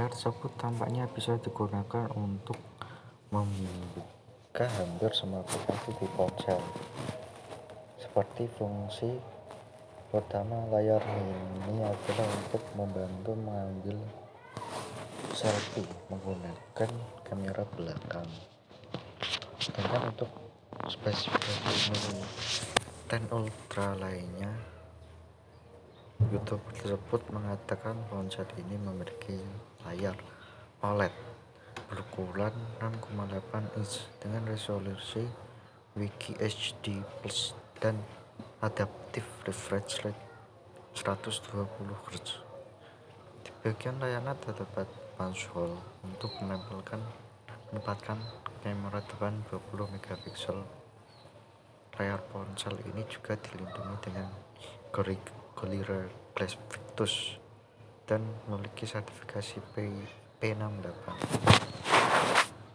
layar tersebut tampaknya bisa digunakan untuk membuka hampir semua aplikasi di ponsel. Seperti fungsi pertama layar ini adalah untuk membantu mengambil selfie menggunakan kamera belakang. Sedangkan untuk spesifikasi menu 10 ultra lainnya YouTube tersebut mengatakan ponsel ini memiliki layar OLED berukuran 6,8 inch dengan resolusi Wiki HD Plus dan adaptive refresh rate 120 Hz. Di bagian layanan terdapat konsol untuk menempelkan menempatkan kamera depan 20 megapiksel. Layar ponsel ini juga dilindungi dengan Gorilla Victus dan memiliki sertifikasi P, P68.